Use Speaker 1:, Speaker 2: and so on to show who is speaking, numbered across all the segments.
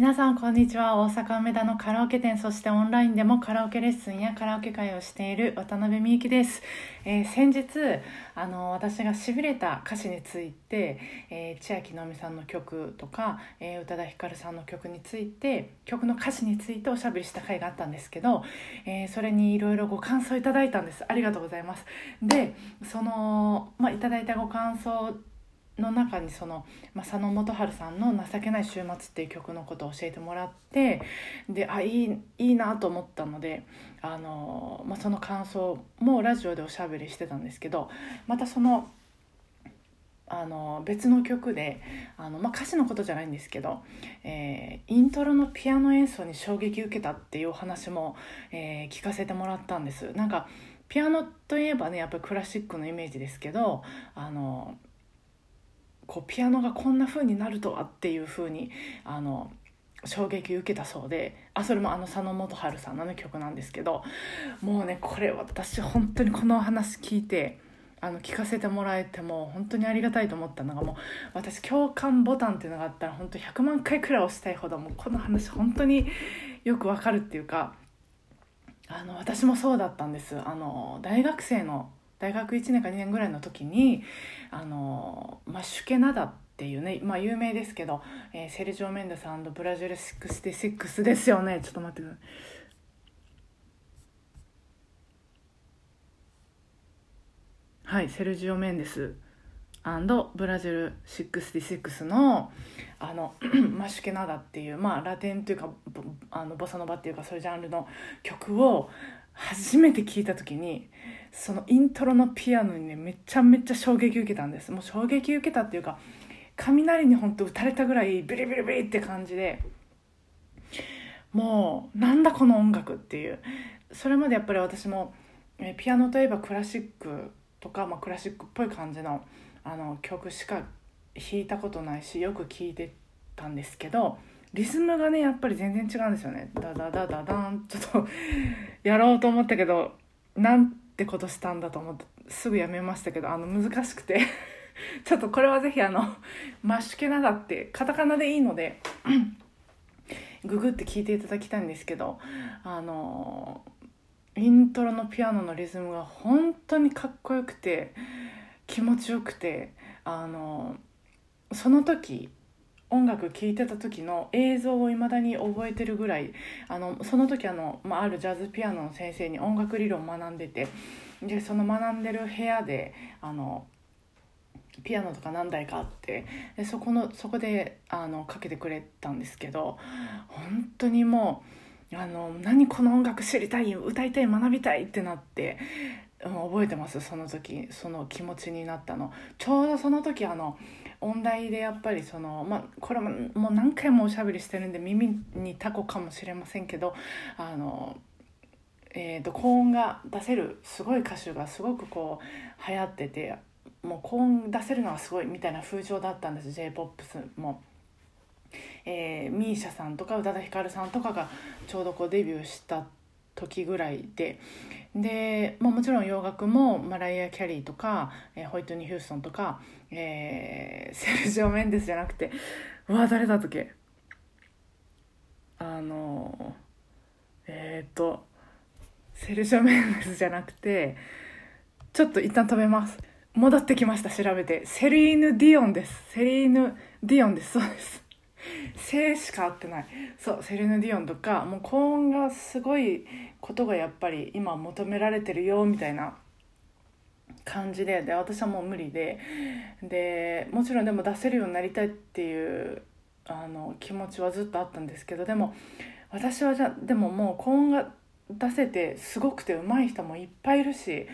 Speaker 1: 皆さんこんにちは。大阪梅田のカラオケ店そしてオンラインでもカラオケレッスンやカラオケ会をしている渡辺美幸です、えー、先日あの私がしびれた歌詞について、えー、千秋直美さんの曲とか、えー、宇多田ヒカルさんの曲について曲の歌詞についておしゃべりした回があったんですけど、えそれにいろいろご感想いただいたんです。ありがとうございます。でその、まあ、いただいたご感想の中にその、まあ、佐野元春さんの「情けない週末」っていう曲のことを教えてもらってであいいいいなと思ったのであの、まあ、その感想もラジオでおしゃべりしてたんですけどまたそのあの別の曲であの、まあ、歌詞のことじゃないんですけど、えー、イントロのピアノ演奏に衝撃受けたっていうお話も、えー、聞かせてもらったんです。なんかピアノといえばねやっぱりクラシックのイメージですけどあのこうピアノがこんな風になるとはっていう風にあの衝撃受けたそうであそれもあの佐野元春さんの、ね、曲なんですけどもうねこれ私本当にこの話聞いてあの聞かせてもらえても本当にありがたいと思ったのがもう私共感ボタンっていうのがあったら本当100万回くらい押したいほどもうこの話本当によくわかるっていうかあの私もそうだったんです。あの大学生の大学1年か2年ぐらいの時にあの、まあ、シュケナダっていうね、まあ、有名ですけど、えー、セルジオ・メンデスブラジル66ですよねちょっと待ってください。はい、セルジオ・メンデスブラジル66のあの マシュケナダっていう、まあ、ラテンというかあのボサノバっていうかそういうジャンルの曲を初めて聞いた時にそのイントロのピアノにねめちゃめちゃ衝撃受けたんです。もう衝撃受けたっていうか雷に本当打たれたぐらいビリビリビリって感じでもうなんだこの音楽っていう。それまでやっぱり私もピアノといえばクラシックとか、まあ、クラシックっぽい感じのあの曲しか弾いたことないしよく聴いてたんですけどリズムがねやっぱり全然違うんですよね。ダダダダダン。ちょっとやろうと思ったけどなんてことしたんだと思ってすぐやめましたけどあの難しくて。ちょっとこれはぜひあの「マッシュケナダ」ってカタカナでいいので ググって聞いていただきたいんですけどあのイントロのピアノのリズムが本当にかっこよくて気持ちよくてあのその時音楽聴いてた時の映像をいまだに覚えてるぐらいあのその時あの、まあ、あるジャズピアノの先生に音楽理論を学んでてでその学んでる部屋であのピアノとか何台かあってでそこのそこであのかけてくれたんですけど本当にもうあの何この音楽知りたい歌いたい学びたいってなって覚えてますその時その気持ちになったの。ちょうどその時あの音大でやっぱりそのまあこれももう何回もおしゃべりしてるんで耳にタコかもしれませんけどあのえーと、高音が出せるすごい歌手がすごくこう流行っててもう高音出せるのはすごいみたいな風潮だったんです j p o p も。えー、ミーシャさんとか宇多田ヒカルさんとかがちょうどこうデビューした時ぐらいで。で、まあ、もちろん洋楽もマライア・キャリーとか、えー、ホイットニー・ヒューストンとか、えー、セルジオ・メンデスじゃなくてうわ誰だっけ？あのえっ、ー、とセルジオ・メンデスじゃなくてちょっと一旦止めます。戻ってきました調べて。セリーヌ・ディオンです。セリーヌ・ディオンです。そうです。性しか合ってない。そうセリヌ・ディオンとかもう高音がすごいことがやっぱり今求められてるよみたいな。感じで。で私はもう無理で。でもちろんでも出せるようになりたいっていうあの気持ちはずっとあったんですけどでも私はじゃでももう高音が出せてすごくて上手い人もいっぱいいるし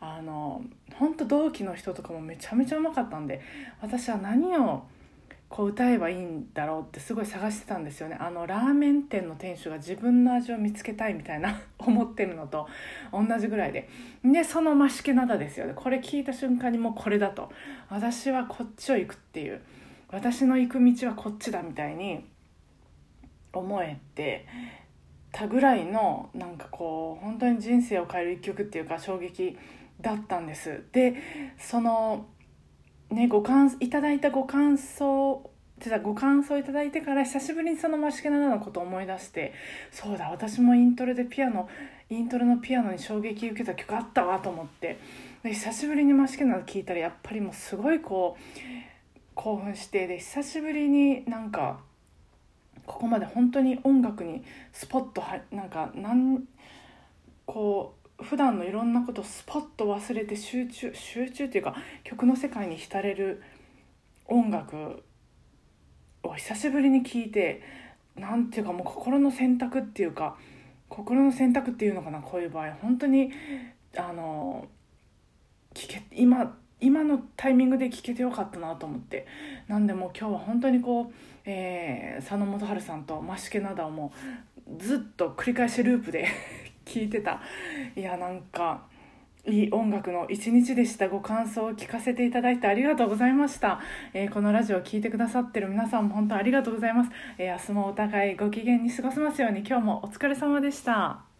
Speaker 1: あの本当同期の人とかもめちゃめちゃうまかったんで私は何をこう歌えばいいんだろうってすごい探してたんですよね。あのラーメン店の店主が自分の味を見つけたいみたいな 思ってるのと同じぐらいで。でその増し気灘ですよね。これ聞いた瞬間にもうこれだと。私はこっちを行くっていう。私の行く道はこっちだみたいに思えてたぐらいのなんかこう本当に人生を変える一曲っていうか衝撃だったんです。でそのねご感いただいたご感想ってたご感想いただいてから久しぶりにその益毛七のことを思い出してそうだ私もイントロでピアノイントロのピアノに衝撃受けた曲あったわと思ってで久しぶりに益毛七聴いたらやっぱりもうすごいこう興奮してで久しぶりになんかここまで本当に音楽にスポッとはなんかなんこう普段のいろんなことをスポッと忘れて集中集中っていうか曲の世界に浸れる音楽を久しぶりに聴いてなんていうかもう心の選択っていうか心の選択っていうのかなこういう場合。本当にあの聞け今今のタイミングで聞けてよかったなと思って。なんでも今日は本当にこう、えー、佐野元春さんと増毛灘をもうずっと繰り返しループで聞いてた。いやなんかいい音楽の一日でした。ご感想を聞かせていただいてありがとうございました、えー、このラジオを聴いてくださってる皆さんも本当ありがとうございます、えー、明日もお互いご機嫌に過ごせますように。今日もお疲れ様でした。